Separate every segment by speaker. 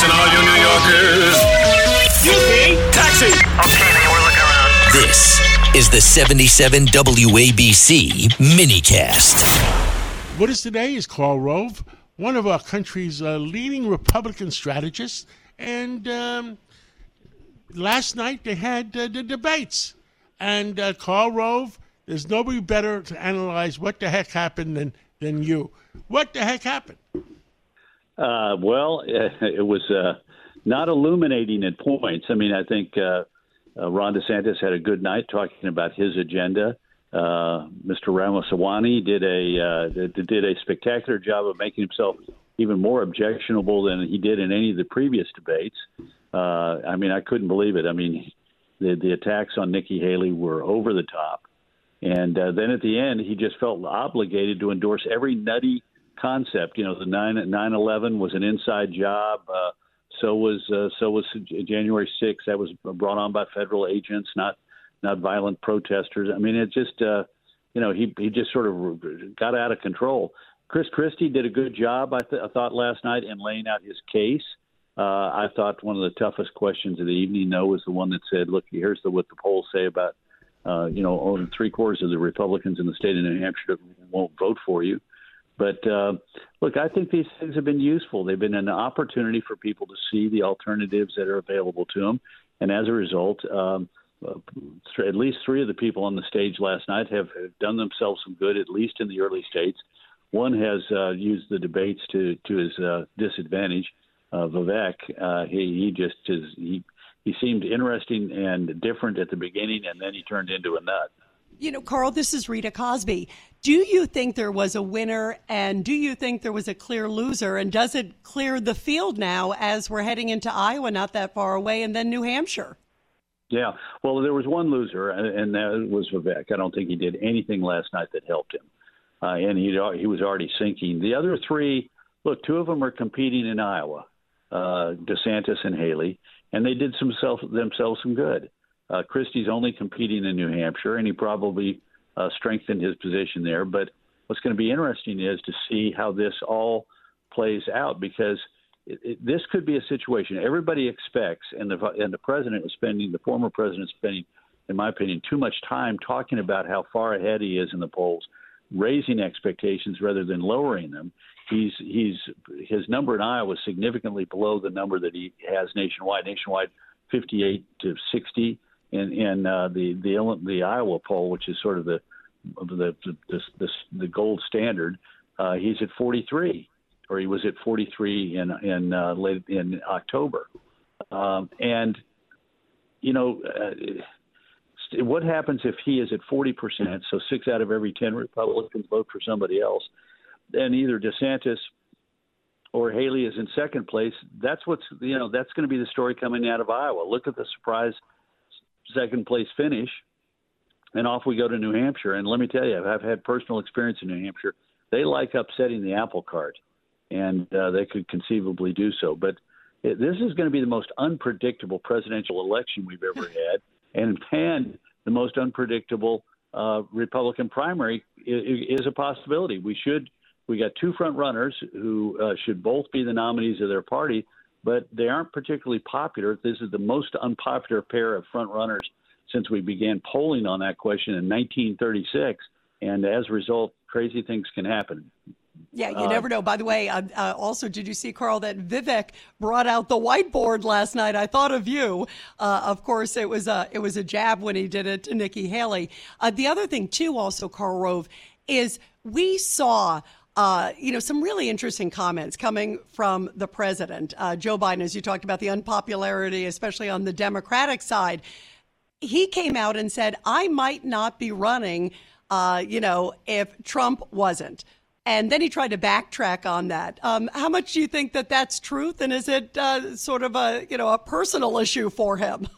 Speaker 1: Listen, all you New Yorkers. Excuse me. Taxi.
Speaker 2: Okay, man, we're looking around.
Speaker 3: This is the 77 WABC minicast.
Speaker 4: What is today is Karl Rove, one of our country's uh, leading Republican strategists. And um, last night they had uh, the debates. And uh, Karl Rove, there's nobody better to analyze what the heck happened than, than you. What the heck happened?
Speaker 5: Uh, well, it was uh, not illuminating at points. I mean, I think uh, uh, Ron DeSantis had a good night talking about his agenda. Uh, Mr. Ramaswamy did a uh, did a spectacular job of making himself even more objectionable than he did in any of the previous debates. I mean, I couldn't believe it. I mean, the the attacks on Nikki Haley were over the top, and then at the end, he just felt obligated to endorse every nutty concept. You know, the nine nine eleven was an inside job. Uh, so was uh, so was January 6th. That was brought on by federal agents, not not violent protesters. I mean, it just uh, you know he he just sort of got out of control. Chris Christie did a good job, I, th- I thought, last night in laying out his case. Uh, I thought one of the toughest questions of the evening, though, was the one that said, "Look, here's the, what the polls say about, uh, you know, three quarters of the Republicans in the state of New Hampshire won't vote for you." But uh, look, I think these things have been useful. They've been an opportunity for people to see the alternatives that are available to them, and as a result, um, uh, at least three of the people on the stage last night have, have done themselves some good, at least in the early states. One has uh, used the debates to to his uh, disadvantage. Uh, Vivek, uh, he he just is he he seemed interesting and different at the beginning, and then he turned into a nut.
Speaker 6: You know, Karl, this is Rita Cosby. Do you think there was a winner and do you think there was a clear loser? And does it clear the field now as we're heading into Iowa, not that far away, and then New Hampshire?
Speaker 5: Yeah, well, there was one loser, and that was Vivek. I don't think he did anything last night that helped him, uh, and he he was already sinking. The other three, look, two of them are competing in Iowa, uh, DeSantis and Haley, and they did some self, themselves some good. Uh, Christie's only competing in New Hampshire, and he probably uh, strengthened his position there. But what's going to be interesting is to see how this all plays out because it, it, this could be a situation everybody expects, and the and the president is spending, the former president is spending, in my opinion, too much time talking about how far ahead he is in the polls, raising expectations rather than lowering them. He's he's his number in Iowa is significantly below the number that he has nationwide. Nationwide, 58 to 60 in in uh, the the the Iowa poll, which is sort of the the the, the, the gold standard, uh, he's at 43, or he was at 43 in in uh, late in October, um, and you know. Uh, what happens if he is at 40%, so six out of every 10 Republicans vote for somebody else, and either DeSantis or Haley is in second place? That's what's, you know, that's going to be the story coming out of Iowa. Look at the surprise second place finish, and off we go to New Hampshire. And let me tell you, I've had personal experience in New Hampshire. They like upsetting the apple cart, and uh, they could conceivably do so. But it, this is going to be the most unpredictable presidential election we've ever had, and and the most unpredictable uh, Republican primary is, is a possibility. We should we got two front runners who uh, should both be the nominees of their party but they aren't particularly popular. This is the most unpopular pair of front runners since we began polling on that question in 1936. And as a result, crazy things can happen.
Speaker 6: Yeah, you uh, never know. By the way, uh, uh, also, did you see, Karl, that Vivek brought out the whiteboard last night? I thought of you. Uh, of course, it was a it was a jab when he did it to Nikki Haley. Uh, the other thing, too, also, Karl Rove, is we saw uh, you know, some really interesting comments coming from the president, uh, Joe Biden, as you talked about the unpopularity, especially on the Democratic side. He came out and said, I might not be running, uh, you know, if Trump wasn't. And then he tried to backtrack on that. Um, how much do you think that that's truth, and is it uh, sort of a you know a personal issue for him?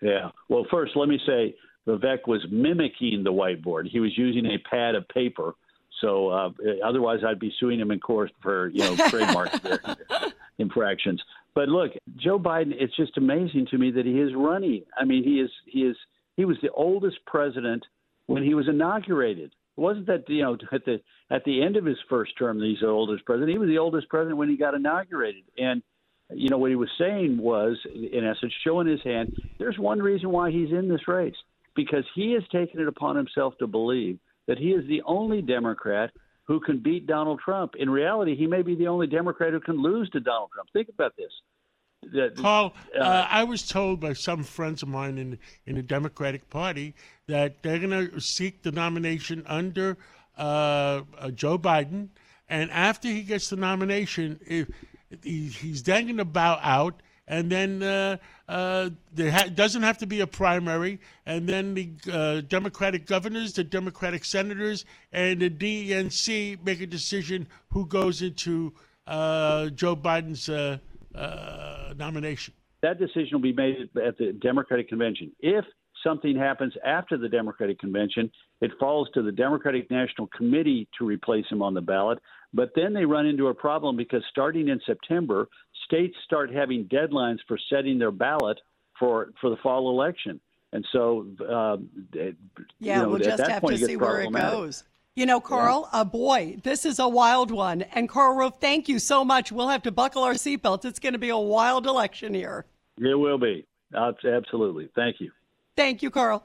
Speaker 5: Yeah. Well, first, let me say Vivek was mimicking the whiteboard. He was using a pad of paper. So uh, otherwise, I'd be suing him in court for you know trademark infractions. But look, Joe Biden. It's just amazing to me that he is running. I mean, he is he is he was the oldest president when he was inaugurated. It wasn't that you know at the at the end of his first term that he's the oldest president. He was the oldest president when he got inaugurated, and you know what he was saying was, in essence, showing his hand. There's one reason why he's in this race because he has taken it upon himself to believe that he is the only Democrat who can beat Donald Trump. In reality, he may be the only Democrat who can lose to Donald Trump. Think about this.
Speaker 4: The, Paul, uh, uh, I was told by some friends of mine in in the Democratic Party that they're going to seek the nomination under uh, uh, Joe Biden, and after he gets the nomination, if he's then going to bow out, and then uh, uh, there ha- doesn't have to be a primary, and then the uh, Democratic governors, the Democratic senators, and the DNC make a decision who goes into uh, Joe Biden's uh, uh, nomination.
Speaker 5: That decision will be made at the Democratic convention. If something happens after the Democratic convention, it falls to the Democratic National Committee to replace him on the ballot. But then they run into a problem because starting in September, states start having deadlines for setting their ballot for for the fall election, and so uh,
Speaker 6: yeah,
Speaker 5: you know,
Speaker 6: we'll just have to see where it goes. You know, Karl, yeah. uh, boy, this is a wild one. And Karl Rove, thank you so much. We'll have to buckle our seatbelts. It's going to be a wild election here.
Speaker 5: It will be. Absolutely. Thank you.
Speaker 6: Thank you, Karl.